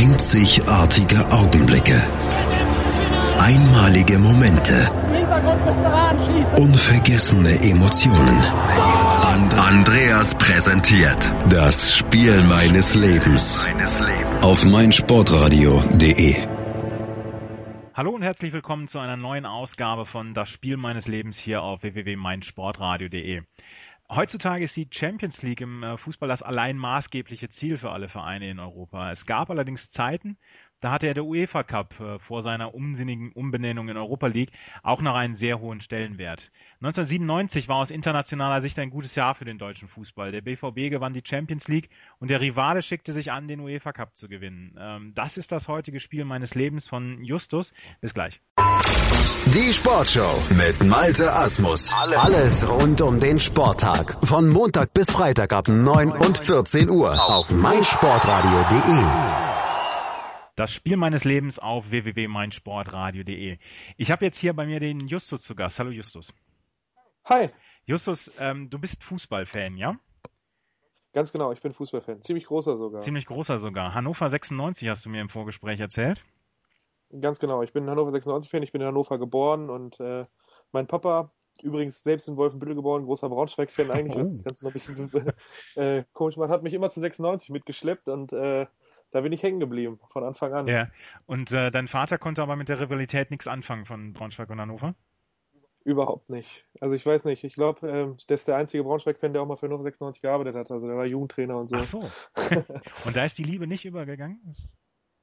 Einzigartige Augenblicke. Einmalige Momente. Unvergessene Emotionen. And Andreas präsentiert das Spiel meines Lebens auf meinsportradio.de. Hallo und herzlich willkommen zu einer neuen Ausgabe von Das Spiel meines Lebens hier auf www.meinsportradio.de. Heutzutage ist die Champions League im äh, Fußball das allein maßgebliche Ziel für alle Vereine in Europa. Es gab allerdings Zeiten, da hatte ja der UEFA Cup äh, vor seiner unsinnigen Umbenennung in Europa League auch noch einen sehr hohen Stellenwert. 1997 war aus internationaler Sicht ein gutes Jahr für den deutschen Fußball. Der BVB gewann die Champions League und der Rivale schickte sich an, den UEFA Cup zu gewinnen. Ähm, das ist das heutige Spiel meines Lebens von Justus. Bis gleich. Die Sportshow mit Malte Asmus. Alles rund um den Sporttag. Von Montag bis Freitag ab 9 und 14 Uhr auf meinsportradio.de. Das Spiel meines Lebens auf www.meinsportradio.de. Ich habe jetzt hier bei mir den Justus zu Gast. Hallo Justus. Hi. Justus, ähm, du bist Fußballfan, ja? Ganz genau, ich bin Fußballfan. Ziemlich großer sogar. Ziemlich großer sogar. Hannover 96 hast du mir im Vorgespräch erzählt. Ganz genau, ich bin Hannover 96-Fan, ich bin in Hannover geboren und äh, mein Papa, übrigens selbst in Wolfenbüttel geboren, großer Braunschweig-Fan eigentlich, oh. was das Ganze noch ein bisschen äh, komisch macht, hat mich immer zu 96 mitgeschleppt und äh, da bin ich hängen geblieben, von Anfang an. Ja, und äh, dein Vater konnte aber mit der Rivalität nichts anfangen von Braunschweig und Hannover? Überhaupt nicht. Also ich weiß nicht, ich glaube, äh, der ist der einzige Braunschweig-Fan, der auch mal für Hannover 96 gearbeitet hat. Also der war Jugendtrainer und so. Ach so. und da ist die Liebe nicht übergegangen?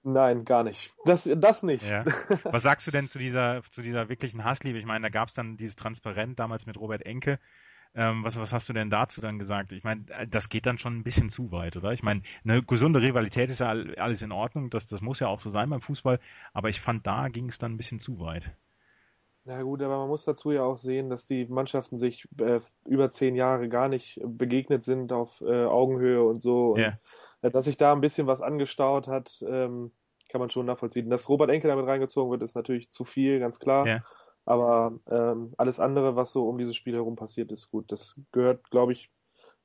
Nein, gar nicht. Das, das nicht. Ja. Was sagst du denn zu dieser, zu dieser wirklichen Hassliebe? Ich meine, da gab es dann dieses Transparent damals mit Robert Enke, ähm, was, was hast du denn dazu dann gesagt? Ich meine, äh, das geht dann schon ein bisschen zu weit, oder? Ich meine, eine gesunde Rivalität ist ja alles in Ordnung, das, das muss ja auch so sein beim Fußball, aber ich fand, da ging es dann ein bisschen zu weit. Na gut, aber man muss dazu ja auch sehen, dass die Mannschaften sich äh, über zehn Jahre gar nicht begegnet sind auf äh, Augenhöhe und so. Und, yeah. dass sich da ein bisschen was angestaut hat, ähm, kann man schon nachvollziehen. Dass Robert Enke damit reingezogen wird, ist natürlich zu viel, ganz klar. Yeah. Aber ähm, alles andere, was so um dieses Spiel herum passiert, ist gut. Das gehört, glaube ich,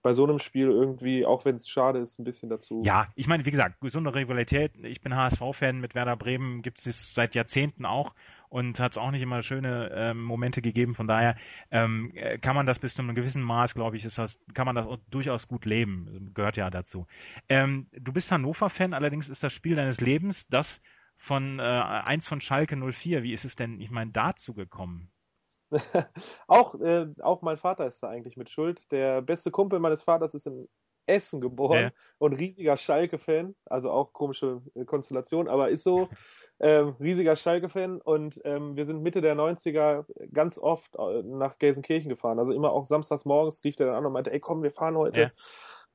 bei so einem Spiel irgendwie, auch wenn es schade ist, ein bisschen dazu. Ja, ich meine, wie gesagt, gesunde Rivalität. Ich bin HSV-Fan, mit Werder Bremen gibt es seit Jahrzehnten auch und hat es auch nicht immer schöne ähm, Momente gegeben. Von daher ähm, kann man das bis zu einem gewissen Maß, glaube ich, ist das, kann man das durchaus gut leben. Gehört ja dazu. Ähm, du bist Hannover-Fan, allerdings ist das Spiel deines Lebens das von äh, eins von Schalke 04. Wie ist es denn, ich meine, dazu gekommen? auch, äh, auch mein Vater ist da eigentlich mit Schuld. Der beste Kumpel meines Vaters ist in Essen geboren ja. und riesiger Schalke-Fan. Also auch komische äh, Konstellation, aber ist so. Ähm, riesiger Schalke-Fan und ähm, wir sind Mitte der 90er ganz oft äh, nach Gelsenkirchen gefahren. Also immer auch samstags morgens rief der dann an und meinte, ey komm, wir fahren heute. Ja.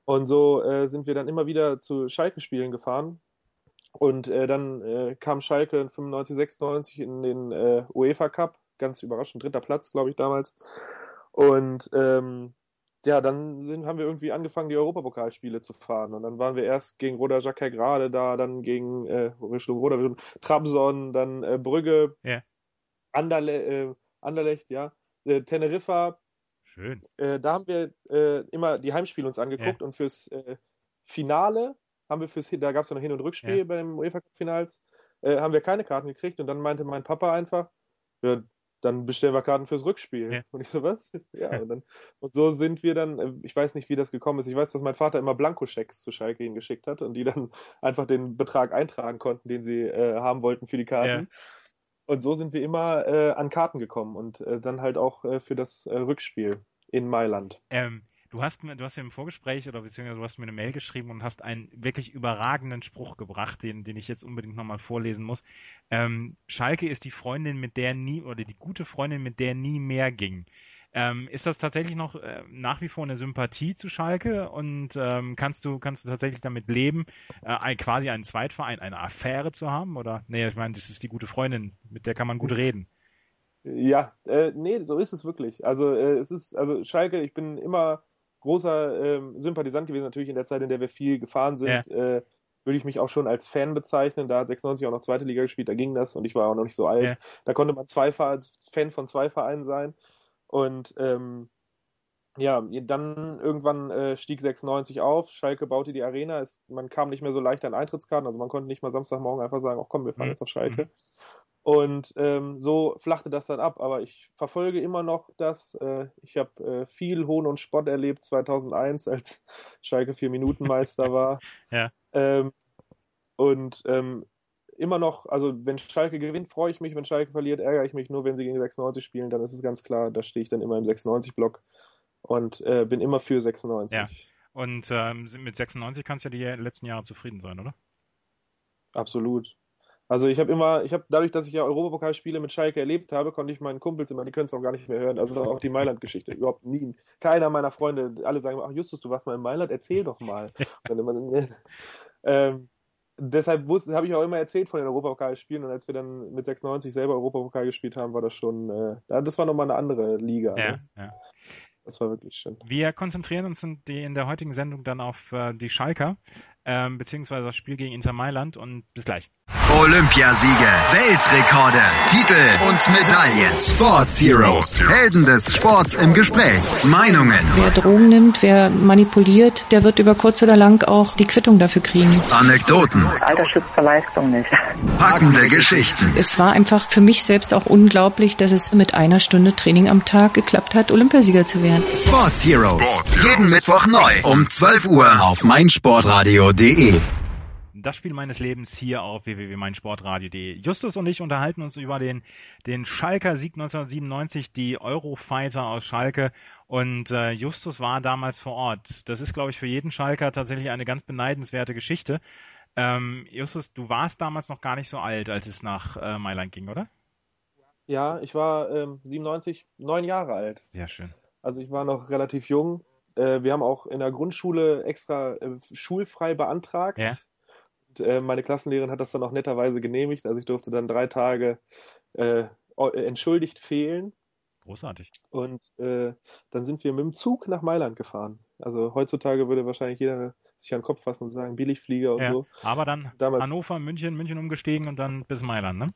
Und so äh, sind wir dann immer wieder zu Schalke-Spielen gefahren. Und äh, dann äh, kam Schalke 95, 96 in den äh, UEFA Cup, ganz überraschend, dritter Platz, glaube ich, damals. Und ähm, ja, dann sind, haben wir irgendwie angefangen, die Europapokalspiele zu fahren. Und dann waren wir erst gegen Roda Jacquet gerade da, dann gegen äh, Roda, Trabzon, dann äh, Brügge, yeah. Anderle, äh, Anderlecht, ja, äh, Teneriffa. Schön. Äh, da haben wir äh, immer die Heimspiele uns angeguckt yeah. und fürs äh, Finale haben wir fürs, da gab es ja noch Hin- und Rückspiel ja. beim UEFA-Finals, äh, haben wir keine Karten gekriegt und dann meinte mein Papa einfach, ja, dann bestellen wir Karten fürs Rückspiel. Ja. Und ich so, was? Ja, und, dann, und so sind wir dann, äh, ich weiß nicht, wie das gekommen ist. Ich weiß, dass mein Vater immer Blankoschecks zu Schalke hingeschickt hat und die dann einfach den Betrag eintragen konnten, den sie äh, haben wollten für die Karten. Ja. Und so sind wir immer äh, an Karten gekommen und äh, dann halt auch äh, für das äh, Rückspiel in Mailand. Ähm, Du hast mir, du hast mir im Vorgespräch oder beziehungsweise du hast mir eine Mail geschrieben und hast einen wirklich überragenden Spruch gebracht, den, den ich jetzt unbedingt nochmal vorlesen muss. Ähm, Schalke ist die Freundin, mit der nie, oder die gute Freundin, mit der nie mehr ging. Ähm, ist das tatsächlich noch äh, nach wie vor eine Sympathie zu Schalke und ähm, kannst du kannst du tatsächlich damit leben, äh, quasi einen Zweitverein, eine Affäre zu haben? Oder nee, ich meine, das ist die gute Freundin, mit der kann man gut reden. Ja, äh, nee, so ist es wirklich. Also äh, es ist, also Schalke, ich bin immer großer ähm, Sympathisant gewesen, natürlich in der Zeit, in der wir viel gefahren sind. Ja. Äh, würde ich mich auch schon als Fan bezeichnen. Da hat 96 auch noch zweite Liga gespielt, da ging das und ich war auch noch nicht so alt. Ja. Da konnte man zwei Fan von zwei Vereinen sein. Und ähm, ja, dann irgendwann äh, stieg 96 auf, Schalke baute die Arena, es, man kam nicht mehr so leicht an Eintrittskarten, also man konnte nicht mal Samstagmorgen einfach sagen, ach komm, wir fahren mhm. jetzt auf Schalke. Und ähm, so flachte das dann ab, aber ich verfolge immer noch das. Äh, ich habe äh, viel Hohn und Spott erlebt 2001, als Schalke vier Minuten Meister war. ja. Ähm, und ähm, immer noch, also wenn Schalke gewinnt, freue ich mich, wenn Schalke verliert, ärgere ich mich nur, wenn sie gegen 96 spielen, dann ist es ganz klar, da stehe ich dann immer im 96-Block und äh, bin immer für 96. Ja. Und ähm, mit 96 kannst du ja die letzten Jahre zufrieden sein, oder? Absolut. Also ich habe immer, ich habe dadurch, dass ich ja Europapokalspiele mit Schalke erlebt habe, konnte ich meinen Kumpels immer, die können es auch gar nicht mehr hören. Also auch die Mailand-Geschichte überhaupt nie. Keiner meiner Freunde, alle sagen, ach Justus, du warst mal in Mailand, erzähl doch mal. immer, ähm, deshalb habe ich auch immer erzählt von den Europapokalspielen und als wir dann mit 96 selber Europapokal gespielt haben, war das schon, äh, das war nochmal eine andere Liga. Ja, ne? ja. Das war wirklich schön. Wir konzentrieren uns in, die, in der heutigen Sendung dann auf äh, die Schalker, ähm, beziehungsweise das Spiel gegen Inter Mailand und bis gleich. Olympiasiege, Weltrekorde, Titel und Medaillen. Sports Heroes, Helden des Sports im Gespräch. Meinungen. Wer Drogen nimmt, wer manipuliert, der wird über kurz oder lang auch die Quittung dafür kriegen. Anekdoten. Alter schützt Leistung nicht. Packende Geschichten. Es war einfach für mich selbst auch unglaublich, dass es mit einer Stunde Training am Tag geklappt hat, Olympiasieger zu werden. Sports Heroes. Sports Jeden Mittwoch neu um 12 Uhr auf meinsportradio.de das Spiel meines Lebens hier auf www.meinsportradio.de. Justus und ich unterhalten uns über den, den Schalker Sieg 1997, die Eurofighter aus Schalke. Und äh, Justus war damals vor Ort. Das ist, glaube ich, für jeden Schalker tatsächlich eine ganz beneidenswerte Geschichte. Ähm, Justus, du warst damals noch gar nicht so alt, als es nach äh, Mailand ging, oder? Ja, ich war ähm, 97, neun Jahre alt. Sehr schön. Also ich war noch relativ jung. Äh, wir haben auch in der Grundschule extra äh, schulfrei beantragt. Ja äh, meine Klassenlehrerin hat das dann auch netterweise genehmigt. Also ich durfte dann drei Tage äh, entschuldigt fehlen. Großartig. Und äh, dann sind wir mit dem Zug nach Mailand gefahren. Also heutzutage würde wahrscheinlich jeder sich an den Kopf fassen und sagen, Billigflieger und ja, so. Aber dann Damals, Hannover, München, München umgestiegen und dann bis Mailand, ne?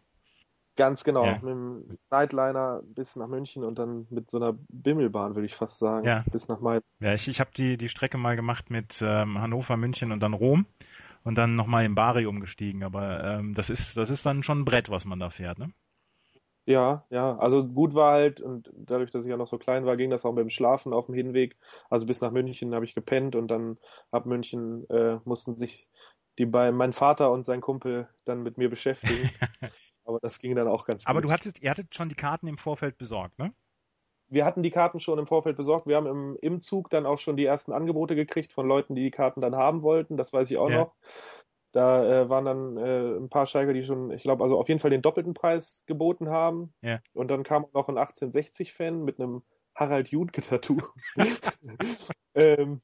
Ganz genau, ja. mit dem Nightliner bis nach München und dann mit so einer Bimmelbahn, würde ich fast sagen, ja. bis nach Mailand. Ja, ich, ich habe die, die Strecke mal gemacht mit ähm, Hannover, München und dann Rom und dann nochmal in Bari umgestiegen. Aber ähm, das ist, das ist dann schon ein Brett, was man da fährt, ne? Ja, ja, also gut war halt, und dadurch, dass ich ja noch so klein war, ging das auch mit dem Schlafen auf dem Hinweg. Also bis nach München habe ich gepennt und dann ab München äh, mussten sich die bei mein Vater und sein Kumpel dann mit mir beschäftigen. Aber das ging dann auch ganz gut. Aber du hattest, ihr hattet schon die Karten im Vorfeld besorgt, ne? Wir hatten die Karten schon im Vorfeld besorgt. Wir haben im, im Zug dann auch schon die ersten Angebote gekriegt von Leuten, die die Karten dann haben wollten. Das weiß ich auch ja. noch. Da äh, waren dann äh, ein paar Schalker, die schon, ich glaube, also auf jeden Fall den doppelten Preis geboten haben. Ja. Und dann kam noch ein 1860-Fan mit einem Harald Junke-Tattoo. ähm,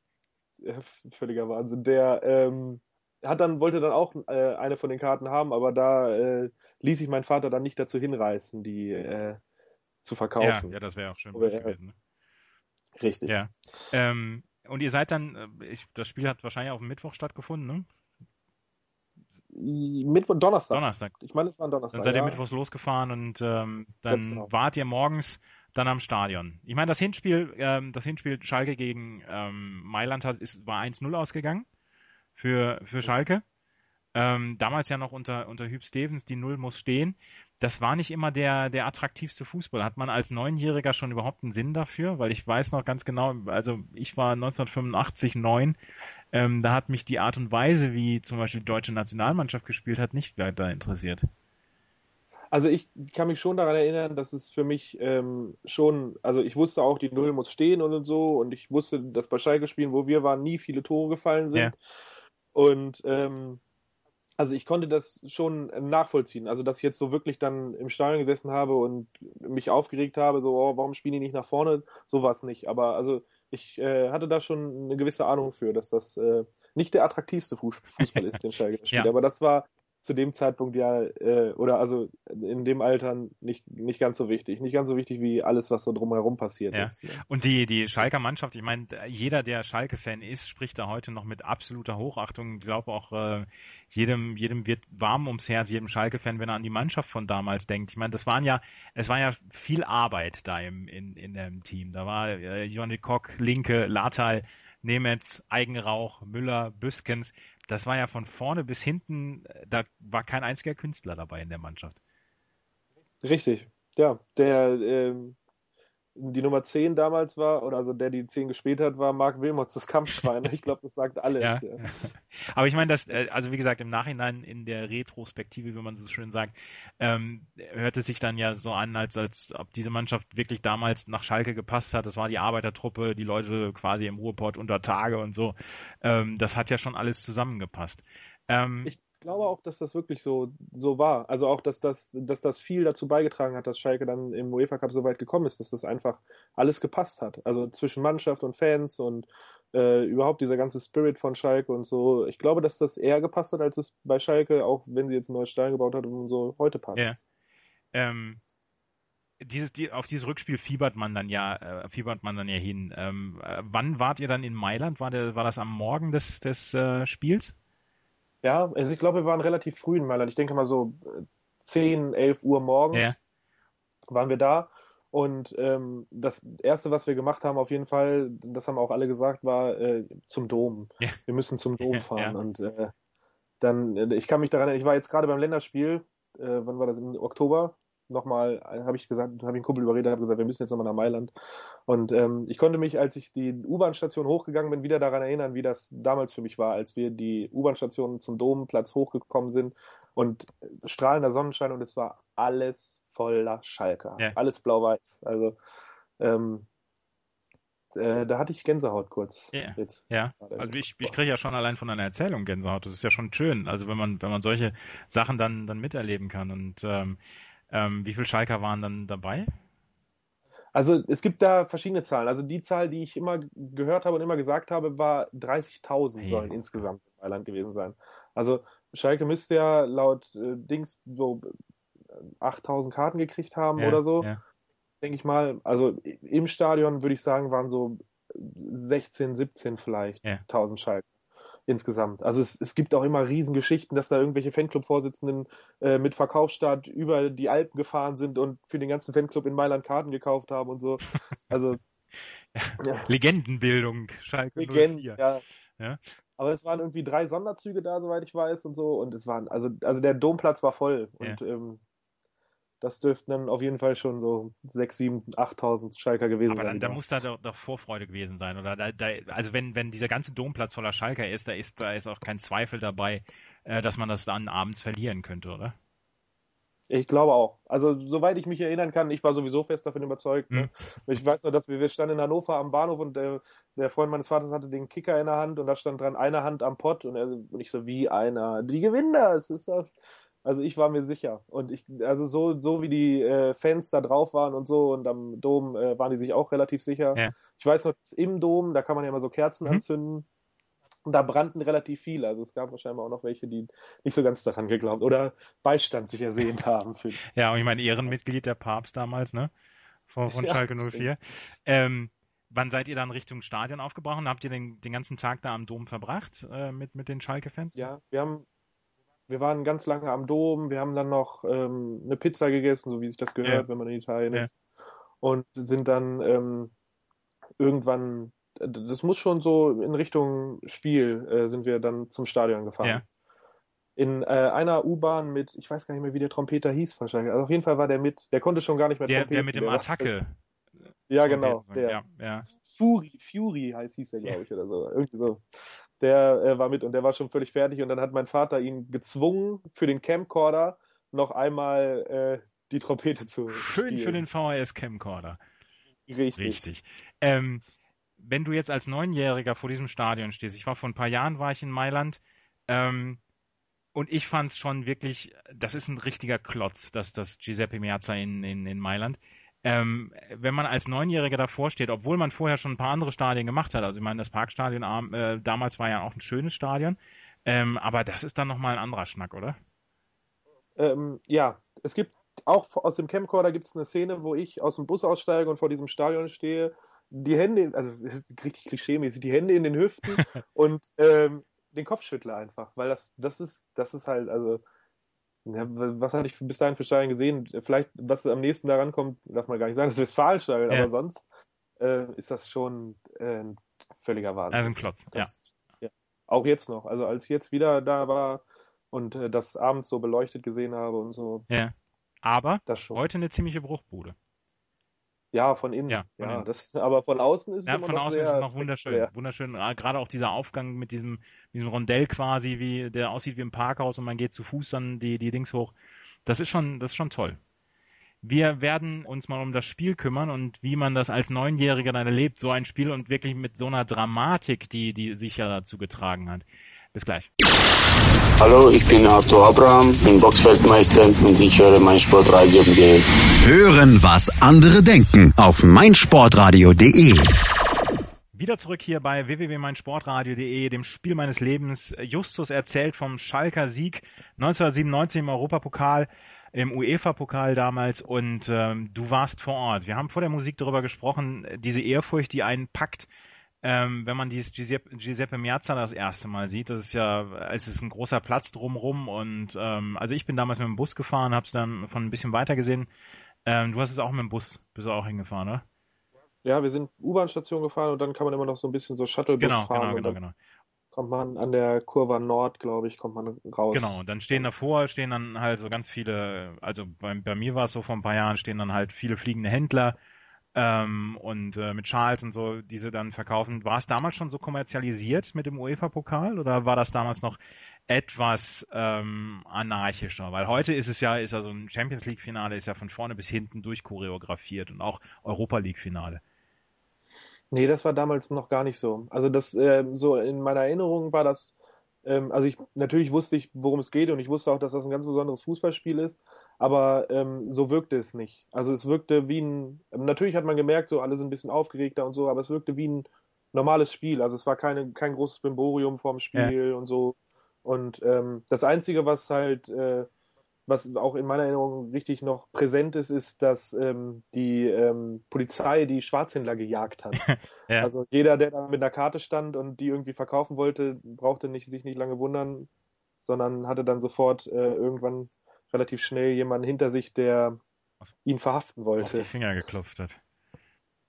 völliger Wahnsinn. Der ähm, hat dann, wollte dann auch äh, eine von den Karten haben, aber da äh, ließ sich mein Vater dann nicht dazu hinreißen, die äh, zu verkaufen. Ja, ja das wäre auch schön gewesen. Ne? Richtig. Ja. Ähm, und ihr seid dann, äh, ich, das Spiel hat wahrscheinlich auf dem Mittwoch stattgefunden, ne? Mittwoch, Donnerstag. Donnerstag. Ich meine, es war ein Donnerstag. Dann seid ihr ja. mittwochs losgefahren und ähm, dann genau. wart ihr morgens dann am Stadion. Ich meine, das Hinspiel, ähm, das Hinspiel Schalke gegen ähm, Mailand hat, ist, war 1-0 ausgegangen für, für Schalke. Ähm, damals ja noch unter, unter Hüb Stevens, die Null muss stehen das war nicht immer der, der attraktivste Fußball. Hat man als Neunjähriger schon überhaupt einen Sinn dafür? Weil ich weiß noch ganz genau, also ich war 1985 neun, ähm, da hat mich die Art und Weise, wie zum Beispiel die deutsche Nationalmannschaft gespielt hat, nicht weiter interessiert. Also ich kann mich schon daran erinnern, dass es für mich ähm, schon, also ich wusste auch, die Null muss stehen und so und ich wusste, dass bei Schalke spielen, wo wir waren, nie viele Tore gefallen sind. Ja. Und ähm, also ich konnte das schon nachvollziehen. Also dass ich jetzt so wirklich dann im Stadion gesessen habe und mich aufgeregt habe, so, oh, warum spielen die nicht nach vorne? So war es nicht. Aber also ich äh, hatte da schon eine gewisse Ahnung für, dass das äh, nicht der attraktivste Fußball ist, den Schalke spielt. Ja. Aber das war zu dem Zeitpunkt ja, äh, oder also in dem Alter nicht, nicht ganz so wichtig. Nicht ganz so wichtig wie alles, was so drumherum passiert ja. ist. Ne? Und die, die Schalker Mannschaft, ich meine, jeder, der Schalke-Fan ist, spricht da heute noch mit absoluter Hochachtung. Ich glaube auch, äh, jedem, jedem wird warm ums Herz, jedem Schalke-Fan, wenn er an die Mannschaft von damals denkt. Ich meine, das waren ja, es war ja viel Arbeit da im, in, in dem Team. Da war äh, Johnny Kock, Linke, Latal, Nemetz, Eigenrauch, Müller, Büskens das war ja von vorne bis hinten, da war kein einziger Künstler dabei in der Mannschaft. Richtig, ja. Der, ähm, die Nummer 10 damals war, oder also der die 10 gespielt hat, war Marc Wilmots, das Kampfschwein. Ich glaube, das sagt alles. Ja. Ja. Aber ich meine, das, äh, also wie gesagt, im Nachhinein in der Retrospektive, wie man so schön sagt, ähm, hörte sich dann ja so an, als, als ob diese Mannschaft wirklich damals nach Schalke gepasst hat. Das war die Arbeitertruppe, die Leute quasi im Ruhrport unter Tage und so. Ähm, das hat ja schon alles zusammengepasst. Ähm, ich glaube auch, dass das wirklich so, so war. Also auch, dass das, dass das viel dazu beigetragen hat, dass Schalke dann im UEFA Cup so weit gekommen ist, dass das einfach alles gepasst hat. Also zwischen Mannschaft und Fans und äh, überhaupt dieser ganze Spirit von Schalke und so. Ich glaube, dass das eher gepasst hat, als es bei Schalke, auch wenn sie jetzt ein neues Stein gebaut hat und so heute passt. Ja. Ähm, dieses, die, auf dieses Rückspiel fiebert man dann ja, äh, fiebert man dann ja hin. Ähm, äh, wann wart ihr dann in Mailand? War, der, war das am Morgen des, des äh, Spiels? Ja, also ich glaube, wir waren relativ früh in Mailand. Ich denke mal so 10, äh, 11 Uhr morgens ja. waren wir da. Und ähm, das Erste, was wir gemacht haben, auf jeden Fall, das haben auch alle gesagt, war äh, zum Dom. Ja. Wir müssen zum Dom fahren. Ja. Und äh, dann, äh, ich kann mich daran erinnern, ich war jetzt gerade beim Länderspiel, äh, wann war das, im Oktober, nochmal, habe ich gesagt, habe ich einen Kumpel überredet, habe gesagt, wir müssen jetzt nochmal nach Mailand. Und ähm, ich konnte mich, als ich die U-Bahn-Station hochgegangen bin, wieder daran erinnern, wie das damals für mich war, als wir die U-Bahn-Station zum Domplatz hochgekommen sind und strahlender Sonnenschein und es war alles voller Schalker, ja. alles blau-weiß. Also ähm, äh, da hatte ich Gänsehaut kurz. Ja, jetzt ja. also ich, ich kriege ja schon allein von einer Erzählung Gänsehaut. Das ist ja schon schön. Also wenn man wenn man solche Sachen dann dann miterleben kann und ähm, ähm, wie viele Schalker waren dann dabei? Also es gibt da verschiedene Zahlen. Also die Zahl, die ich immer gehört habe und immer gesagt habe, war 30.000 hey. sollen insgesamt in Mailand gewesen sein. Also Schalke müsste ja laut äh, Dings so 8.000 äh, Karten gekriegt haben ja, oder so. Ja. Denke ich mal. Also im Stadion würde ich sagen, waren so 16, 17 vielleicht ja. 1000 Schalke insgesamt. Also es, es gibt auch immer Riesengeschichten, dass da irgendwelche Fanclub-Vorsitzenden äh, mit Verkaufsstart über die Alpen gefahren sind und für den ganzen Fanclub in Mailand Karten gekauft haben und so. Also ja. Legendenbildung, Schalke Legenden, 04. Ja. ja. Aber es waren irgendwie drei Sonderzüge da, soweit ich weiß und so. Und es waren, also, also der Domplatz war voll. Und ja. ähm, das dürften dann auf jeden Fall schon so 6, 7, 8.000 Schalker gewesen Aber sein. Aber da muss da doch, doch, Vorfreude gewesen sein, oder? Da, da, also wenn, wenn dieser ganze Domplatz voller Schalker ist, da ist, da ist auch kein Zweifel dabei, äh, dass man das dann abends verlieren könnte, oder? Ich glaube auch. Also soweit ich mich erinnern kann, ich war sowieso fest davon überzeugt. Ne? Mhm. Ich weiß noch, dass wir, wir standen in Hannover am Bahnhof und der, der Freund meines Vaters hatte den Kicker in der Hand und da stand dran eine Hand am Pott und, er, und ich so, wie einer? Die gewinnen das. Ist das also ich war mir sicher. Und ich, also so, so wie die äh, Fans da drauf waren und so und am Dom äh, waren die sich auch relativ sicher. Ja. Ich weiß noch, im Dom, da kann man ja immer so Kerzen mhm. anzünden. Und da brannten relativ viele. Also es gab wahrscheinlich auch noch welche, die nicht so ganz daran geglaubt oder Beistand sich ersehnt haben. Ja, und ich meine, Ehrenmitglied der Papst damals, ne? Von, von ja, Schalke 04. Ähm, wann seid ihr dann Richtung Stadion aufgebrochen? Habt ihr den, den ganzen Tag da am Dom verbracht äh, mit, mit den Schalke-Fans? Ja, wir haben, wir waren ganz lange am Dom, wir haben dann noch ähm, eine Pizza gegessen, so wie sich das gehört, ja. wenn man in Italien ja. ist. Und sind dann ähm, irgendwann, das muss schon so in Richtung Spiel, äh, sind wir dann zum Stadion gefahren. Ja. In äh, einer U-Bahn mit, ich weiß gar nicht mehr, wie der Trompeter hieß wahrscheinlich. Also auf jeden Fall war der mit, der konnte schon gar nicht mehr der, Trompeten. Der mit dem Attacke. Ja, genau. Der ja, ja. Fury, Fury heißt hieß der, glaube ich, oder so. Irgendwie so der äh, war mit und der war schon völlig fertig und dann hat mein Vater ihn gezwungen, für den Camcorder noch einmal äh, die Trompete zu Schön spielen. für den VHS Camcorder. Richtig. Richtig. Ähm, wenn du jetzt als Neunjähriger vor diesem Stadion stehst, ich war vor ein paar Jahren, war ich in Mailand, ähm, und ich fand es schon wirklich, das ist ein richtiger Klotz, das, das Giuseppe Meazza in, in, in Mailand ähm, wenn man als Neunjähriger davor steht, obwohl man vorher schon ein paar andere Stadien gemacht hat, also ich meine, das Parkstadion äh, damals war ja auch ein schönes Stadion, ähm, aber das ist dann nochmal ein anderer Schnack, oder? ähm, ja, es gibt auch aus dem Camcorder gibt es eine Szene, wo ich aus dem Bus aussteige und vor diesem Stadion stehe, die Hände, also richtig klischeemäßig, die Hände in den Hüften und ähm, den Kopf schüttle einfach, weil das, das ist, das ist halt, also, was hatte ich bis dahin für Stadien gesehen? Vielleicht, was am nächsten daran kommt, darf man gar nicht sagen, das Westfalenstadion, ja. aber sonst äh, ist das schon äh, ein völliger Wahnsinn. Also ein Klotz, das, ja. ja. Auch jetzt noch, also als ich jetzt wieder da war und äh, das abends so beleuchtet gesehen habe und so. Ja. Aber heute eine ziemliche Bruchbude. Ja, von innen. Ja, von ja innen. Das, aber von außen ist es ja, von noch außen ist es noch wunderschön. Wunderschön. Ah, gerade auch dieser Aufgang mit diesem, diesem Rondell quasi, wie der aussieht wie im Parkhaus und man geht zu Fuß dann die, die Dings hoch. Das ist schon, das ist schon toll. Wir werden uns mal um das Spiel kümmern und wie man das als Neunjähriger dann erlebt, so ein Spiel und wirklich mit so einer Dramatik, die, die sich ja dazu getragen hat. Bis gleich. Hallo, ich bin Arthur Abraham, bin Boxfeldmeister und ich höre mein Sportradio.de. Hören, was andere denken auf meinsportradio.de. Wieder zurück hier bei www.meinsportradio.de, dem Spiel meines Lebens. Justus erzählt vom Schalker Sieg 1997 im Europapokal, im UEFA-Pokal damals und ähm, du warst vor Ort. Wir haben vor der Musik darüber gesprochen, diese Ehrfurcht, die einen packt, ähm, wenn man dieses Giuseppe, Giuseppe Miazza das erste Mal sieht, das ist ja, es ist ein großer Platz drumrum und ähm, also ich bin damals mit dem Bus gefahren, habe es dann von ein bisschen weiter gesehen. Ähm, du hast es auch mit dem Bus, bist du auch hingefahren, oder? Ja, wir sind U-Bahn-Station gefahren und dann kann man immer noch so ein bisschen so Shuttlebus genau, fahren. Genau, genau, genau. Kommt man an der Kurve Nord, glaube ich, kommt man raus. Genau, und dann stehen davor, stehen dann halt so ganz viele, also bei, bei mir war es so vor ein paar Jahren, stehen dann halt viele fliegende Händler, ähm, und äh, mit Charles und so, die sie dann verkaufen. War es damals schon so kommerzialisiert mit dem UEFA-Pokal oder war das damals noch etwas ähm, anarchischer? Weil heute ist es ja, ist ja so ein Champions League-Finale, ist ja von vorne bis hinten durchchoreografiert und auch Europa League-Finale. Nee, das war damals noch gar nicht so. Also das, äh, so in meiner Erinnerung war das ähm, also ich natürlich wusste ich, worum es geht und ich wusste auch, dass das ein ganz besonderes Fußballspiel ist, aber ähm, so wirkte es nicht. Also es wirkte wie ein, natürlich hat man gemerkt, so alle sind ein bisschen aufgeregter und so, aber es wirkte wie ein normales Spiel. Also es war keine, kein großes Bimborium vorm Spiel ja. und so. Und ähm, das Einzige, was halt äh, was auch in meiner Erinnerung richtig noch präsent ist, ist, dass ähm, die ähm, Polizei die Schwarzhändler gejagt hat. ja. Also jeder, der da mit einer Karte stand und die irgendwie verkaufen wollte, brauchte nicht, sich nicht lange wundern, sondern hatte dann sofort äh, irgendwann relativ schnell jemanden hinter sich, der ihn verhaften wollte. Auf die Finger geklopft hat.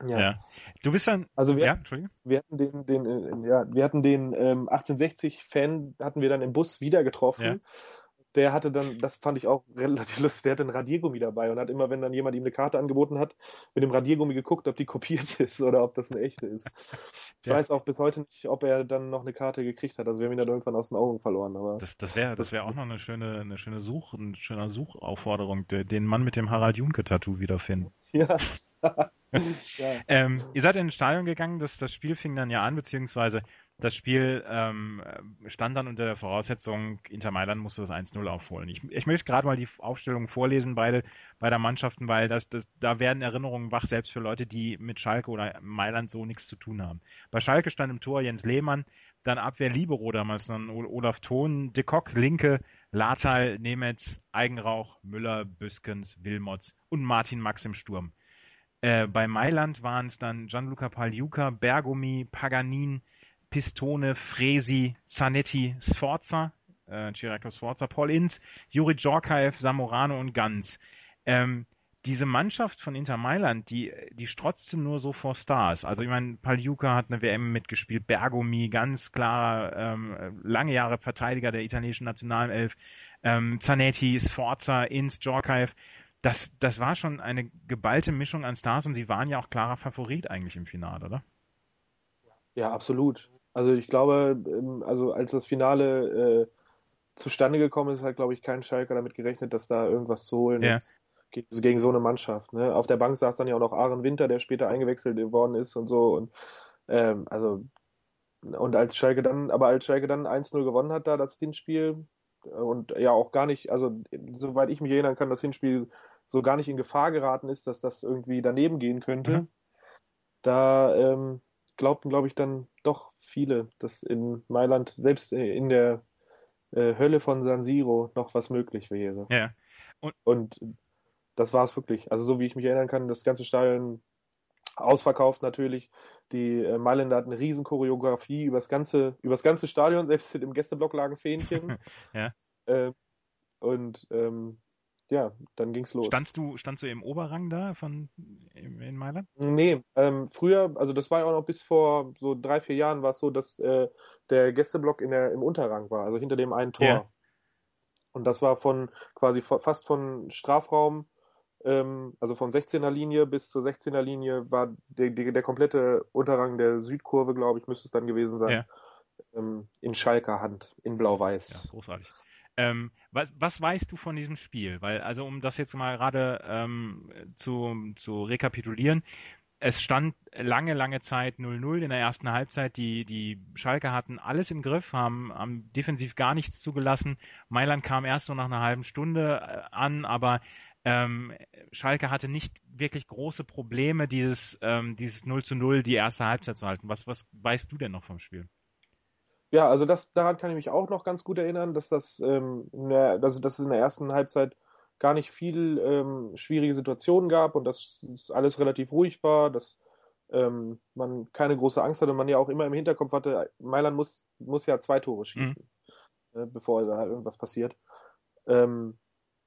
Ja. ja. Du bist dann. Also wir, ja, wir hatten den, den, äh, ja, wir hatten den ähm, 1860-Fan hatten wir dann im Bus wieder getroffen. Ja der hatte dann, das fand ich auch relativ lustig, der hatte ein Radiergummi dabei und hat immer, wenn dann jemand ihm eine Karte angeboten hat, mit dem Radiergummi geguckt, ob die kopiert ist oder ob das eine echte ist. Ich ja. weiß auch bis heute nicht, ob er dann noch eine Karte gekriegt hat. Also wir haben ihn dann irgendwann aus den Augen verloren. Aber das, das wäre das wär auch noch eine schöne, eine schöne Such, eine schöne Suchaufforderung, den Mann mit dem Harald Junke-Tattoo wiederfinden. Ja. ja. Ähm, ihr seid in ein Stadion gegangen, das, das Spiel fing dann ja an, beziehungsweise das Spiel ähm, stand dann unter der Voraussetzung, Inter Mailand musste das 1-0 aufholen. Ich, ich möchte gerade mal die Aufstellung vorlesen, beide beider Mannschaften, weil das, das, da werden Erinnerungen wach, selbst für Leute, die mit Schalke oder Mailand so nichts zu tun haben. Bei Schalke stand im Tor Jens Lehmann, dann Abwehr Libero damals, dann Olaf Thon, De Kock, Linke, Latal, Nemetz, Eigenrauch, Müller, Büskens, Wilmots und Martin Max im Sturm. Äh, bei Mailand waren es dann Gianluca Pagliuca, Bergomi, Paganin, Pistone, Fresi, Zanetti, Sforza, äh, Ciriaco Sforza, Paul Inz, Juri Djorkaev, Samorano und Ganz. Ähm, diese Mannschaft von Inter Mailand, die, die strotzte nur so vor Stars. Also ich meine, Paljuka hat eine WM mitgespielt, Bergomi, ganz klarer, ähm, lange Jahre Verteidiger der italienischen Nationalelf, ähm, Zanetti, Sforza, Inz, Djorkaev. Das, das war schon eine geballte Mischung an Stars und sie waren ja auch klarer Favorit eigentlich im Finale, oder? Ja, absolut. Also ich glaube, ähm, also als das Finale äh, zustande gekommen ist, hat, glaube ich, kein Schalker damit gerechnet, dass da irgendwas zu holen ja. ist gegen, gegen, so eine Mannschaft. Ne? Auf der Bank saß dann ja auch noch Aaron Winter, der später eingewechselt worden ist und so. Und ähm, also und als Schalke dann, aber als Schalke dann 1-0 gewonnen hat, da das Hinspiel und ja auch gar nicht, also soweit ich mich erinnern kann, das Hinspiel so gar nicht in Gefahr geraten ist, dass das irgendwie daneben gehen könnte. Mhm. Da ähm, glaubten, glaube ich, dann doch viele, dass in Mailand, selbst in der äh, Hölle von San Siro noch was möglich wäre. Ja. Und, und das war es wirklich. Also so wie ich mich erinnern kann, das ganze Stadion ausverkauft natürlich. Die äh, Mailänder hatten eine riesen Choreografie über das ganze, über das ganze Stadion, selbst im Gästeblock lagen Fähnchen. ja. Äh, und ähm, ja, dann ging's los. Standst du, standst du im Oberrang da von in Mailand? Nee, ähm, früher, also das war ja auch noch bis vor so drei, vier Jahren war es so, dass äh, der Gästeblock in der, im Unterrang war, also hinter dem einen Tor. Ja. Und das war von quasi fast von Strafraum, ähm, also von 16er Linie bis zur 16er Linie war der, der, der komplette Unterrang der Südkurve, glaube ich, müsste es dann gewesen sein. Ja. Ähm, in Schalker Hand, in Blau-Weiß. Ja, großartig. Ähm, was, was weißt du von diesem Spiel? Weil, also um das jetzt mal gerade ähm, zu, zu rekapitulieren, es stand lange, lange Zeit 0-0 in der ersten Halbzeit. Die, die Schalke hatten alles im Griff, haben, haben defensiv gar nichts zugelassen. Mailand kam erst nur nach einer halben Stunde äh, an, aber ähm, Schalke hatte nicht wirklich große Probleme, dieses, ähm, dieses 0 zu 0 die erste Halbzeit zu halten. Was, was weißt du denn noch vom Spiel? Ja, also das, daran kann ich mich auch noch ganz gut erinnern, dass das, ähm, der, also dass es in der ersten Halbzeit gar nicht viel ähm, schwierige Situationen gab und dass alles relativ ruhig war, dass ähm, man keine große Angst hatte und man ja auch immer im Hinterkopf hatte, Mailand muss, muss ja zwei Tore schießen, mhm. äh, bevor da irgendwas passiert. Ähm,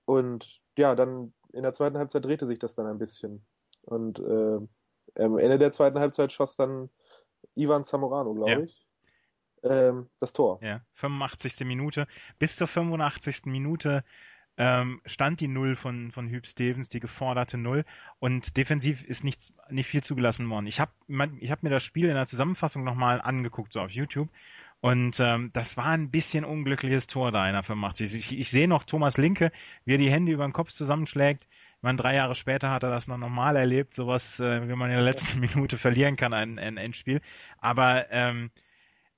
und ja, dann in der zweiten Halbzeit drehte sich das dann ein bisschen. Und äh, am Ende der zweiten Halbzeit schoss dann Ivan Zamorano, glaube ja. ich ähm, das Tor. Ja, 85. Minute. Bis zur 85. Minute ähm, stand die Null von, von Hüb Stevens, die geforderte Null. Und defensiv ist nichts, nicht viel zugelassen worden. Ich habe ich hab mir das Spiel in der Zusammenfassung nochmal angeguckt, so auf YouTube. Und ähm, das war ein bisschen unglückliches Tor da in der 85. Ich, ich sehe noch Thomas Linke, wie er die Hände über den Kopf zusammenschlägt. Ich meine, drei Jahre später hat er das noch normal erlebt, sowas, äh, wie man in der letzten Minute verlieren kann, ein, ein Endspiel. Aber ähm,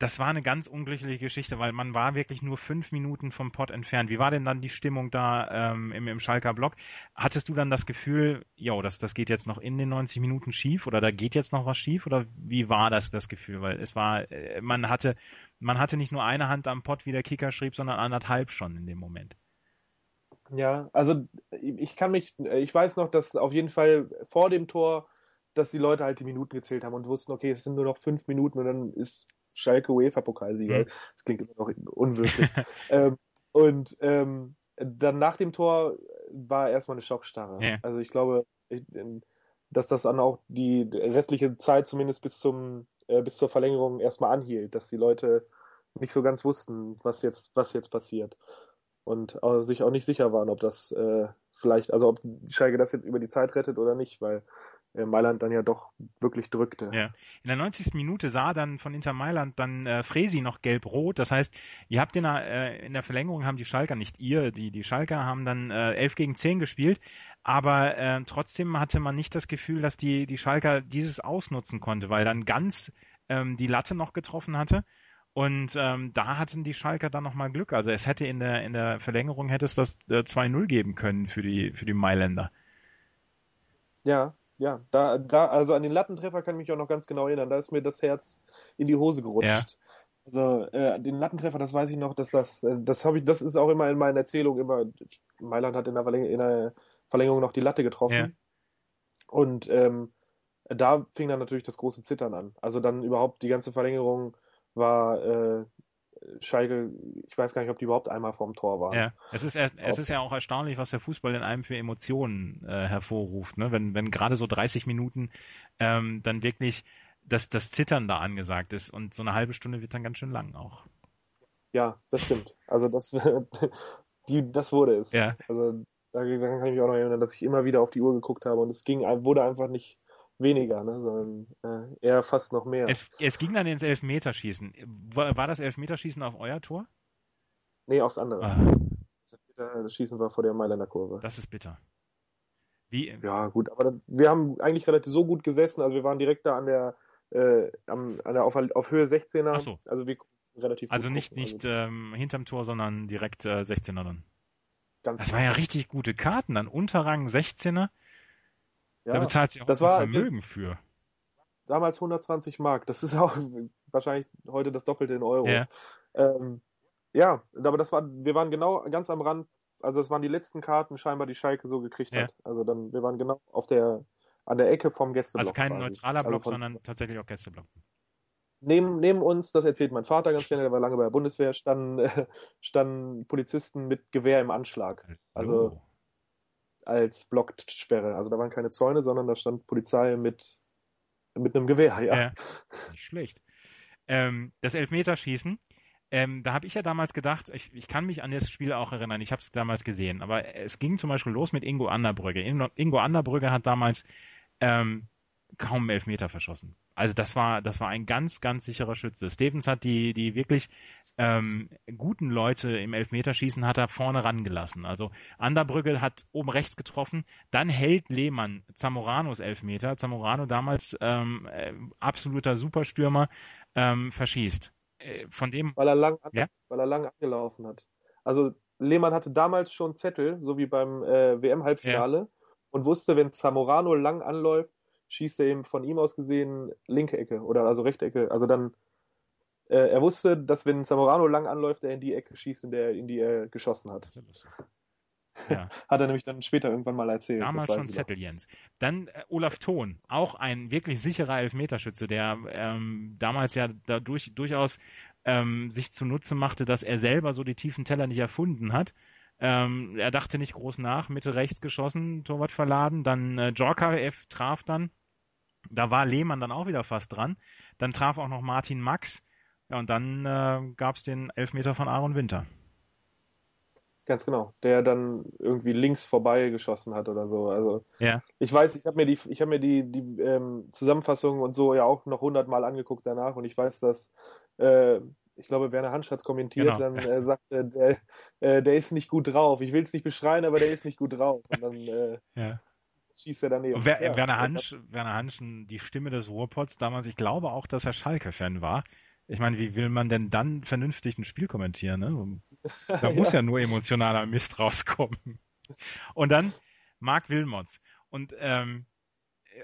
das war eine ganz unglückliche Geschichte, weil man war wirklich nur fünf Minuten vom Pott entfernt. Wie war denn dann die Stimmung da ähm, im, im Schalker Block? Hattest du dann das Gefühl, jo, das, das geht jetzt noch in den 90 Minuten schief oder da geht jetzt noch was schief oder wie war das das Gefühl? Weil es war, äh, man hatte, man hatte nicht nur eine Hand am Pott, wie der Kicker schrieb, sondern anderthalb schon in dem Moment. Ja, also ich kann mich, ich weiß noch, dass auf jeden Fall vor dem Tor, dass die Leute halt die Minuten gezählt haben und wussten, okay, es sind nur noch fünf Minuten und dann ist Schalke UEFA-Pokalsieger. Mhm. Das klingt immer noch unwirklich. ähm, und ähm, dann nach dem Tor war erstmal eine Schockstarre. Ja. Also ich glaube, ich, dass das dann auch die restliche Zeit zumindest bis zum äh, bis zur Verlängerung erstmal anhielt, dass die Leute nicht so ganz wussten, was jetzt was jetzt passiert und äh, sich auch nicht sicher waren, ob das äh, vielleicht, also ob Schalke das jetzt über die Zeit rettet oder nicht, weil Mailand dann ja doch wirklich drückte. Ja. In der 90. Minute sah dann von Inter Mailand dann äh, Fresi noch gelb-rot. Das heißt, ihr habt in der, äh, in der Verlängerung haben die Schalker, nicht ihr, die, die Schalker haben dann äh, 11 gegen 10 gespielt. Aber äh, trotzdem hatte man nicht das Gefühl, dass die, die Schalker dieses ausnutzen konnte, weil dann ganz ähm, die Latte noch getroffen hatte. Und ähm, da hatten die Schalker dann nochmal Glück. Also es hätte in der, in der Verlängerung hätte es das äh, 2-0 geben können für die, für die Mailänder. Ja, ja, da, da, also an den Lattentreffer kann ich mich auch noch ganz genau erinnern. Da ist mir das Herz in die Hose gerutscht. Ja. Also äh, den Lattentreffer, das weiß ich noch, dass das, äh, das habe ich, das ist auch immer in meinen Erzählungen immer. Mailand hat in der, Verläng in der Verlängerung noch die Latte getroffen. Ja. Und ähm, da fing dann natürlich das große Zittern an. Also dann überhaupt die ganze Verlängerung war äh, Schalke, ich weiß gar nicht, ob die überhaupt einmal vorm Tor waren. Ja, es ist, es ist ja auch erstaunlich, was der Fußball in einem für Emotionen äh, hervorruft, ne? Wenn, wenn gerade so 30 Minuten ähm, dann wirklich das, das Zittern da angesagt ist und so eine halbe Stunde wird dann ganz schön lang auch. Ja, das stimmt. Also das, die, das wurde es. Ja. Also da kann ich mich auch noch erinnern, dass ich immer wieder auf die Uhr geguckt habe und es ging, wurde einfach nicht, weniger, ne, sondern äh, eher fast noch mehr. Es, es ging dann ins Elfmeterschießen. War, war das Elfmeterschießen auf euer Tor? Nee, aufs andere. Ah. Das Schießen war vor der Mailänder Kurve. Das ist bitter. Wie? Ja, gut, aber wir haben eigentlich relativ so gut gesessen, also wir waren direkt da an der, äh, an der auf, auf Höhe 16er. Ach so. Also wir relativ Also nicht, nicht also, ähm, hinterm Tor, sondern direkt äh, 16er dann. Ganz das waren ja richtig gute Karten, dann Unterrang 16er. Ja, da bezahlt sich auch das war, Vermögen für. Damals 120 Mark. Das ist auch wahrscheinlich heute das Doppelte in Euro. Ja. Ähm, Ja, aber das war, wir waren genau ganz am Rand, also es waren die letzten Karten scheinbar, die Schalke so gekriegt Ja. hat. Also dann, wir waren genau auf der, an der Ecke vom Gästeblock. Also kein quasi. neutraler Also Block, von- sondern tatsächlich auch Gästeblock. Neben, neben uns, das erzählt mein Vater ganz gerne, der war lange bei der Bundeswehr, standen, äh, standen Polizisten mit Gewehr im Anschlag. Also Oh. Als Blocksperre. Also da waren keine Zäune, sondern da stand Polizei mit, mit einem Gewehr, ja. Ja. Nicht schlecht. Ähm, das Elfmeterschießen, ähm, da habe ich ja damals gedacht, ich, ich kann mich an das Spiel auch erinnern, ich habe es damals gesehen, aber es ging zum Beispiel los mit Ingo Anderbrügge. Ingo, Anderbrügge hat damals ähm, kaum Elfmeter verschossen. Also das war, das war ein ganz, ganz sicherer Schütze. Stevens hat die, die wirklich ähm, guten Leute im Elfmeterschießen hat er vorne rangelassen. Also Anderbrügge hat oben rechts getroffen, dann hält Lehmann Zamoranos Elfmeter. Zamorano damals ähm, äh, absoluter Superstürmer ähm, verschießt. Äh, von dem Weil er lang, an, Ja? weil er lang angelaufen hat. Also Lehmann hatte damals schon Zettel, so wie beim äh, WM-Halbfinale, und wusste, wenn Zamorano lang anläuft, schießt er ihm von ihm aus gesehen linke Ecke oder also rechte Ecke. Also dann, äh, er wusste, dass wenn Zamorano lang anläuft, er in die Ecke schießt, in, der, in die er geschossen hat. Ja. Hat er nämlich dann später irgendwann mal erzählt. Damals schon. Zettel, Jens. Dann äh, Olaf Thon, auch ein wirklich sicherer Elfmeterschütze, der ähm, damals ja dadurch durchaus ähm, sich zunutze machte, dass er selber so die tiefen Teller nicht erfunden hat. Ähm, er dachte nicht groß nach, Mitte rechts geschossen, Torwart verladen, dann äh, Djorkaeff traf dann. Da war Lehmann dann auch wieder fast dran. Dann traf auch noch Martin Max. Ja, und dann äh, gab es den Elfmeter von Aaron Winter. Ganz genau. Der dann irgendwie links vorbei geschossen hat oder so. Also Ja. ich weiß, ich habe mir die, ich habe mir die, die ähm, Zusammenfassung und so ja auch noch hundertmal angeguckt danach und ich weiß, dass äh, ich glaube, Werner Hansch hat es kommentiert, Genau. dann äh, sagte, der, äh, der ist nicht gut drauf. Ich will es nicht beschreien, aber der ist nicht gut drauf. Und dann äh, Ja. Schießt er daneben. Wer, Ja, Werner, Hansch, Werner Hanschen, die Stimme des Ruhrpots damals, ich glaube auch, dass er Schalke-Fan war. Ich meine, wie will man denn dann vernünftig ein Spiel kommentieren? Ne? Da muss ja. nur emotionaler Mist rauskommen. Und dann Marc Wilmots. Und ähm,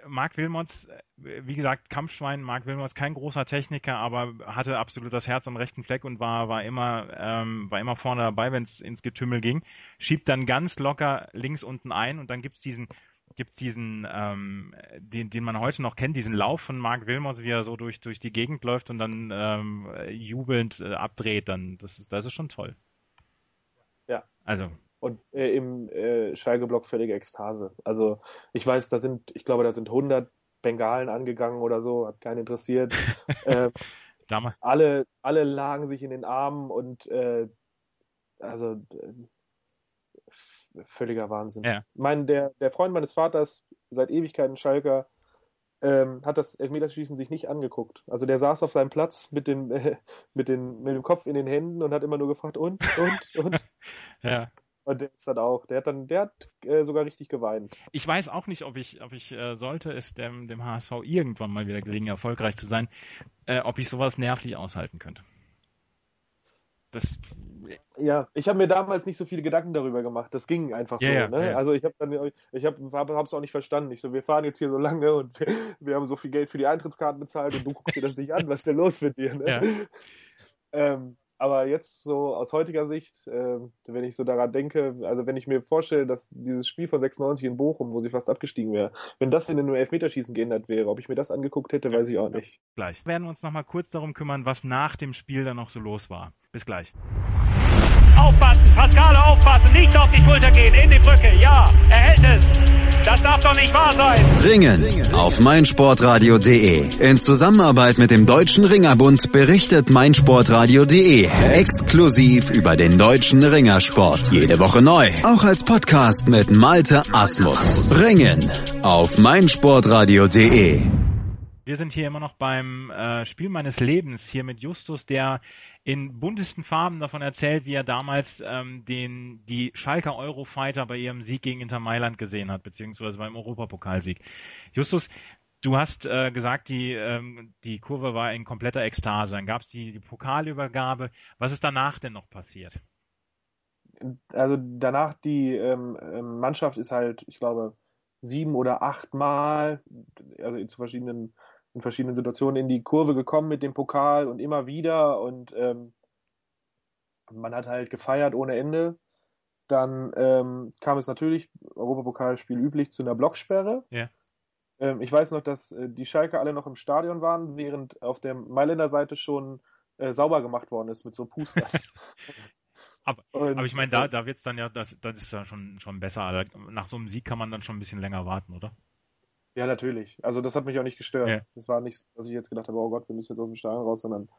Marc Wilmots, wie gesagt, Kampfschwein, Marc Wilmots, kein großer Techniker, aber hatte absolut das Herz am rechten Fleck und war, war immer, ähm, war immer vorne dabei, wenn es ins Getümmel ging. Schiebt dann ganz locker links unten ein und dann gibt's diesen, gibt's diesen, ähm, den, den man heute noch kennt, diesen Lauf von Marc Wilmots, wie er so durch, durch die Gegend läuft und dann ähm, jubelnd äh, abdreht, dann das ist, das ist schon toll. Ja. Also, Und äh, im äh, Schalke-Block völlige Ekstase. Also ich weiß, da sind, ich glaube, da sind 100 Bengalen angegangen oder so, hat keinen interessiert. äh, damals, alle, alle lagen sich in den Armen und äh, also äh, völliger Wahnsinn. Ja. Ich meine, der, der Freund meines Vaters, seit Ewigkeiten Schalker, ähm, hat das Elfmeterschießen sich nicht angeguckt. Also der saß auf seinem Platz mit dem, äh, mit, den, mit dem Kopf in den Händen und hat immer nur gefragt, und, und, und. ja. Und der ist dann auch, der hat dann, der hat äh, sogar richtig geweint. Ich weiß auch nicht, ob ich, ob ich äh, sollte es dem, dem HSV irgendwann mal wieder gelingen, erfolgreich zu sein, äh, ob ich sowas nervlich aushalten könnte. Das, Ja, ich habe mir damals nicht so viele Gedanken darüber gemacht. Das ging einfach so. Ja, ja, ne? ja. Also ich habe dann, ich habe es auch nicht verstanden. Ich so, wir fahren jetzt hier so lange und wir, wir haben so viel Geld für die Eintrittskarten bezahlt und du guckst dir das nicht an, was ist denn los mit dir? Ne? Ja. Ähm, aber jetzt so aus heutiger Sicht, ähm, wenn ich so daran denke, also wenn ich mir vorstelle, dass dieses Spiel von 96 in Bochum, wo sie fast abgestiegen wäre, wenn das in den Elfmeterschießen geändert wäre, ob ich mir das angeguckt hätte, weiß ich auch nicht. gleich. Wir werden uns nochmal kurz darum kümmern, was nach dem Spiel dann noch so los war. Bis gleich. Aufpassen, Pascale aufpassen, nicht auf die Schulter gehen, in die Brücke, ja, er hält es. Das darf doch nicht wahr sein. Ringen auf meinsportradio.de. In Zusammenarbeit mit dem Deutschen Ringerbund berichtet meinsportradio.de exklusiv über den deutschen Ringersport. Jede Woche neu. Auch als Podcast mit Malte Asmus. Ringen auf meinsportradio.de. Wir sind hier immer noch beim äh, Spiel meines Lebens, hier mit Justus, der in buntesten Farben davon erzählt, wie er damals ähm, den, die Schalker Eurofighter bei ihrem Sieg gegen Inter Mailand gesehen hat, beziehungsweise beim Europapokalsieg. Justus, du hast äh, gesagt, die, ähm, die Kurve war in kompletter Ekstase. Dann gab es die, die Pokalübergabe. Was ist danach denn noch passiert? also danach die ähm, ähm, Mannschaft ist halt, ich glaube, sieben oder acht Mal, also zu verschiedenen, in verschiedenen Situationen in die Kurve gekommen mit dem Pokal und immer wieder und ähm, man hat halt gefeiert ohne Ende. Dann ähm, kam es natürlich, Europapokalspiel üblich, zu einer Blocksperre. Ja. Ähm, ich weiß noch, dass äh, die Schalke alle noch im Stadion waren, während auf der Mailänder Seite schon äh, sauber gemacht worden ist mit so Puster. aber, Und, aber ich meine, da, äh, da wird's dann ja, das, das ist ja schon, schon besser. Nach so einem Sieg kann man dann schon ein bisschen länger warten, oder? Ja, natürlich. Also das hat mich auch nicht gestört. Ja. Das war nicht, dass ich jetzt gedacht habe, oh Gott, wir müssen jetzt aus dem Stadion raus, sondern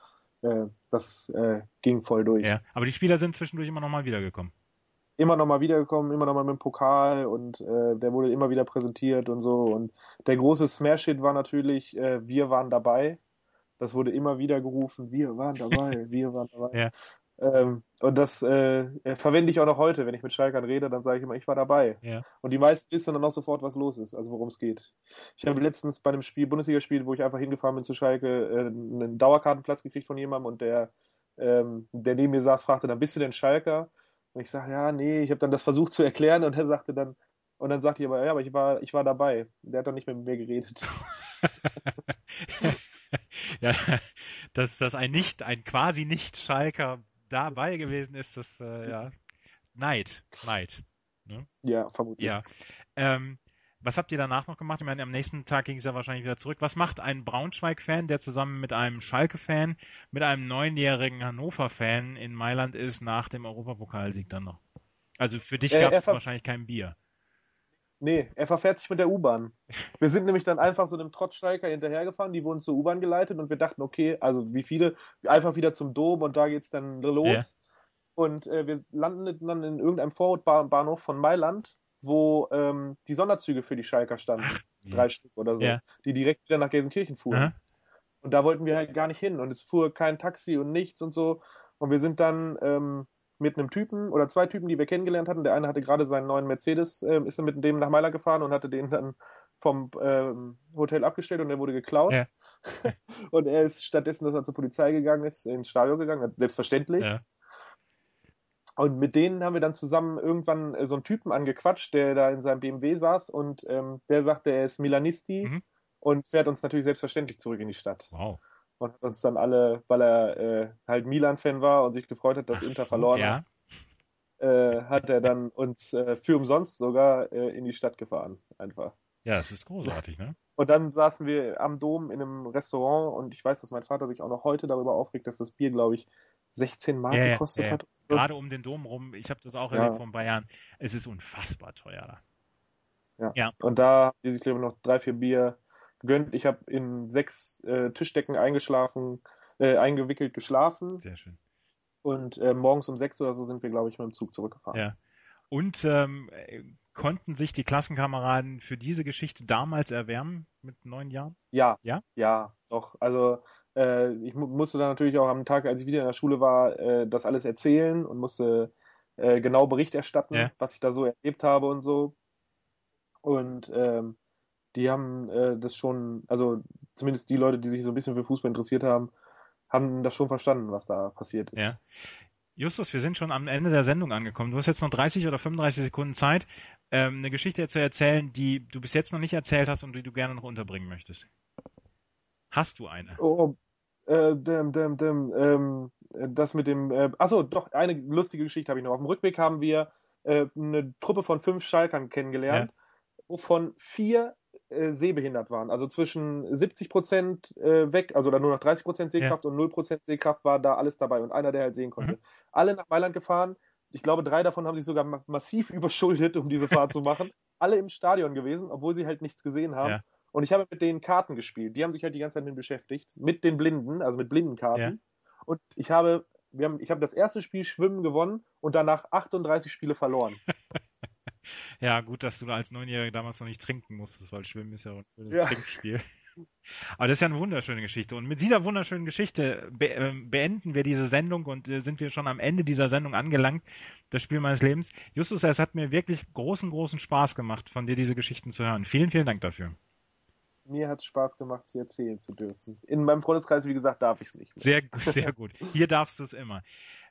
äh, das äh, ging voll durch. Ja, aber die Spieler sind zwischendurch immer nochmal wiedergekommen. Immer nochmal wiedergekommen, immer nochmal mit dem Pokal und äh, der wurde immer wieder präsentiert und so. Und der große Smash-Hit war natürlich, äh, wir waren dabei. Das wurde immer wieder gerufen, wir waren dabei, wir waren dabei. Ja. Ähm, und das äh, verwende ich auch noch heute, wenn ich mit Schalkern rede, dann sage ich immer, ich war dabei. Ja. Und die meisten wissen dann auch sofort, was los ist, also worum es geht. Ich habe letztens bei einem Spiel, Bundesligaspiel, wo ich einfach hingefahren bin zu Schalke, äh, einen Dauerkartenplatz gekriegt von jemandem und der, ähm, der neben mir saß, fragte dann, bist du denn Schalker? Und ich sage, ja, nee, ich habe dann das versucht zu erklären und er sagte dann, und dann sagte ich aber, ja, aber ich war, ich war dabei. Der hat dann nicht mehr mit mir geredet. ja, dass, dass ein nicht, ein quasi nicht Schalker dabei gewesen ist, das, äh, ja, Neid, Neid. Ne? Ja, vermutlich. Ja. Ähm, was habt ihr danach noch gemacht? Ich meine, am nächsten Tag ging es ja wahrscheinlich wieder zurück. Was macht ein Braunschweig-Fan, der zusammen mit einem Schalke-Fan, mit einem neunjährigen Hannover-Fan in Mailand ist, nach dem Europapokalsieg dann noch? Also für dich gab es wahrscheinlich kein Bier. Nee, er verfährt sich mit der U-Bahn. Wir sind nämlich dann einfach so einem Trotzstreiker hinterhergefahren, die wurden zur U-Bahn geleitet und wir dachten, okay, also wie viele, einfach wieder zum Dom und da geht's dann los. Ja. Und äh, wir landeten dann in irgendeinem Vorortbahnhof von Mailand, wo ähm, die Sonderzüge für die Schalker standen. Ach, Drei Stück oder so, ja. die direkt wieder nach Gelsenkirchen fuhren. Aha. Und da wollten wir halt gar nicht hin und es fuhr kein Taxi und nichts und so. Und wir sind dann ähm, mit einem Typen oder zwei Typen, die wir kennengelernt hatten. Der eine hatte gerade seinen neuen Mercedes, äh, ist er mit dem nach Mailand gefahren und hatte den dann vom ähm, Hotel abgestellt und der wurde geklaut. Ja. und er ist stattdessen, dass er zur Polizei gegangen ist, ins Stadion gegangen, selbstverständlich. Ja. Und mit denen haben wir dann zusammen irgendwann äh, so einen Typen angequatscht, der da in seinem BMW saß und ähm, der sagte, er ist Milanisti mhm. und fährt uns natürlich selbstverständlich zurück in die Stadt. Wow und hat uns dann alle, weil er äh, halt Milan-Fan war und sich gefreut hat, dass Ach Inter verloren ja. hat, äh, hat er dann uns äh, für umsonst sogar äh, in die Stadt gefahren, einfach. Ja, das ist großartig, ne? Und dann saßen wir am Dom in einem Restaurant und ich weiß, dass mein Vater sich auch noch heute darüber aufregt, dass das Bier, glaube ich, 16 Mark ja, gekostet ja, hat. Gerade um den Dom rum, ich habe das auch erlebt von Bayern, es ist unfassbar teuer da. Ja. ja. Und da haben die sich, glaube ich, noch drei, vier Bier gegönnt. Ich habe in sechs äh, Tischdecken eingeschlafen, äh, eingewickelt geschlafen. Sehr schön. Und äh, morgens um sechs oder so sind wir, glaube ich, mit dem Zug zurückgefahren. Ja. Und ähm, konnten sich die Klassenkameraden für diese Geschichte damals erwärmen mit neun Jahren? Ja. Ja? Ja, doch. Also äh, ich mu musste dann natürlich auch am Tag, als ich wieder in der Schule war, äh, das alles erzählen und musste äh, genau Bericht erstatten, ja. was ich da so erlebt habe und so. Und ähm, die haben äh, das schon, also zumindest die Leute, die sich so ein bisschen für Fußball interessiert haben, haben das schon verstanden, was da passiert ist. Ja. Justus, wir sind schon am Ende der Sendung angekommen. Du hast jetzt noch 30 oder 35 Sekunden Zeit, ähm, eine Geschichte zu erzählen, die du bis jetzt noch nicht erzählt hast und die du gerne noch unterbringen möchtest. Hast du eine? Oh, äh, dem, dem, dem, ähm, das mit dem, äh, achso, doch, eine lustige Geschichte habe ich noch. Auf dem Rückweg haben wir äh, eine Truppe von fünf Schalkern kennengelernt, ja. wovon vier äh, sehbehindert waren. Also zwischen 70 Prozent äh, weg, also dann nur noch 30 Prozent Sehkraft ja. und 0 Prozent Sehkraft war da alles dabei und einer, der halt sehen konnte. Mhm. Alle nach Mailand gefahren. Ich glaube, drei davon haben sich sogar ma massiv überschuldet, um diese Fahrt zu machen. Alle im Stadion gewesen, obwohl sie halt nichts gesehen haben. Ja. Und ich habe mit denen Karten gespielt. Die haben sich halt die ganze Zeit mit beschäftigt. Mit den Blinden, also mit Blindenkarten. Ja. Und ich habe, wir haben, ich habe das erste Spiel Schwimmen gewonnen und danach 38 Spiele verloren. Ja, gut, dass du als Neunjähriger damals noch nicht trinken musstest, weil Schwimmen ist ja ein schönes ja. Trinkspiel. Aber das ist ja eine wunderschöne Geschichte. Und mit dieser wunderschönen Geschichte be äh, beenden wir diese Sendung und äh, sind wir schon am Ende dieser Sendung angelangt, das Spiel meines Lebens. Justus, es hat mir wirklich großen, großen Spaß gemacht, von dir diese Geschichten zu hören. Vielen, vielen Dank dafür. Mir hat es Spaß gemacht, sie erzählen zu dürfen. In meinem Freundeskreis, wie gesagt, darf ich es nicht. Mehr. Sehr, sehr gut. Hier darfst du es immer.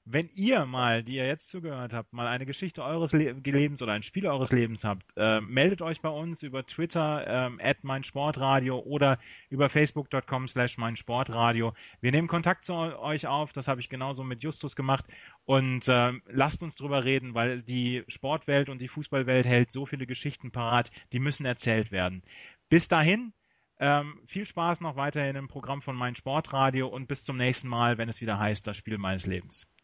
Wenn ihr mal, die ihr jetzt zugehört habt, mal eine Geschichte eures Le Lebens oder ein Spiel eures Lebens habt, äh, meldet euch bei uns über Twitter ähm, at meinsportradio oder über facebook.com slash meinsportradio. Wir nehmen Kontakt zu euch auf, das habe ich genauso mit Justus gemacht und äh, lasst uns drüber reden, weil die Sportwelt und die Fußballwelt hält so viele Geschichten parat, die müssen erzählt werden. Bis dahin, ähm, viel Spaß noch weiterhin im Programm von Mein Sportradio und bis zum nächsten Mal, wenn es wieder heißt, das Spiel meines Lebens.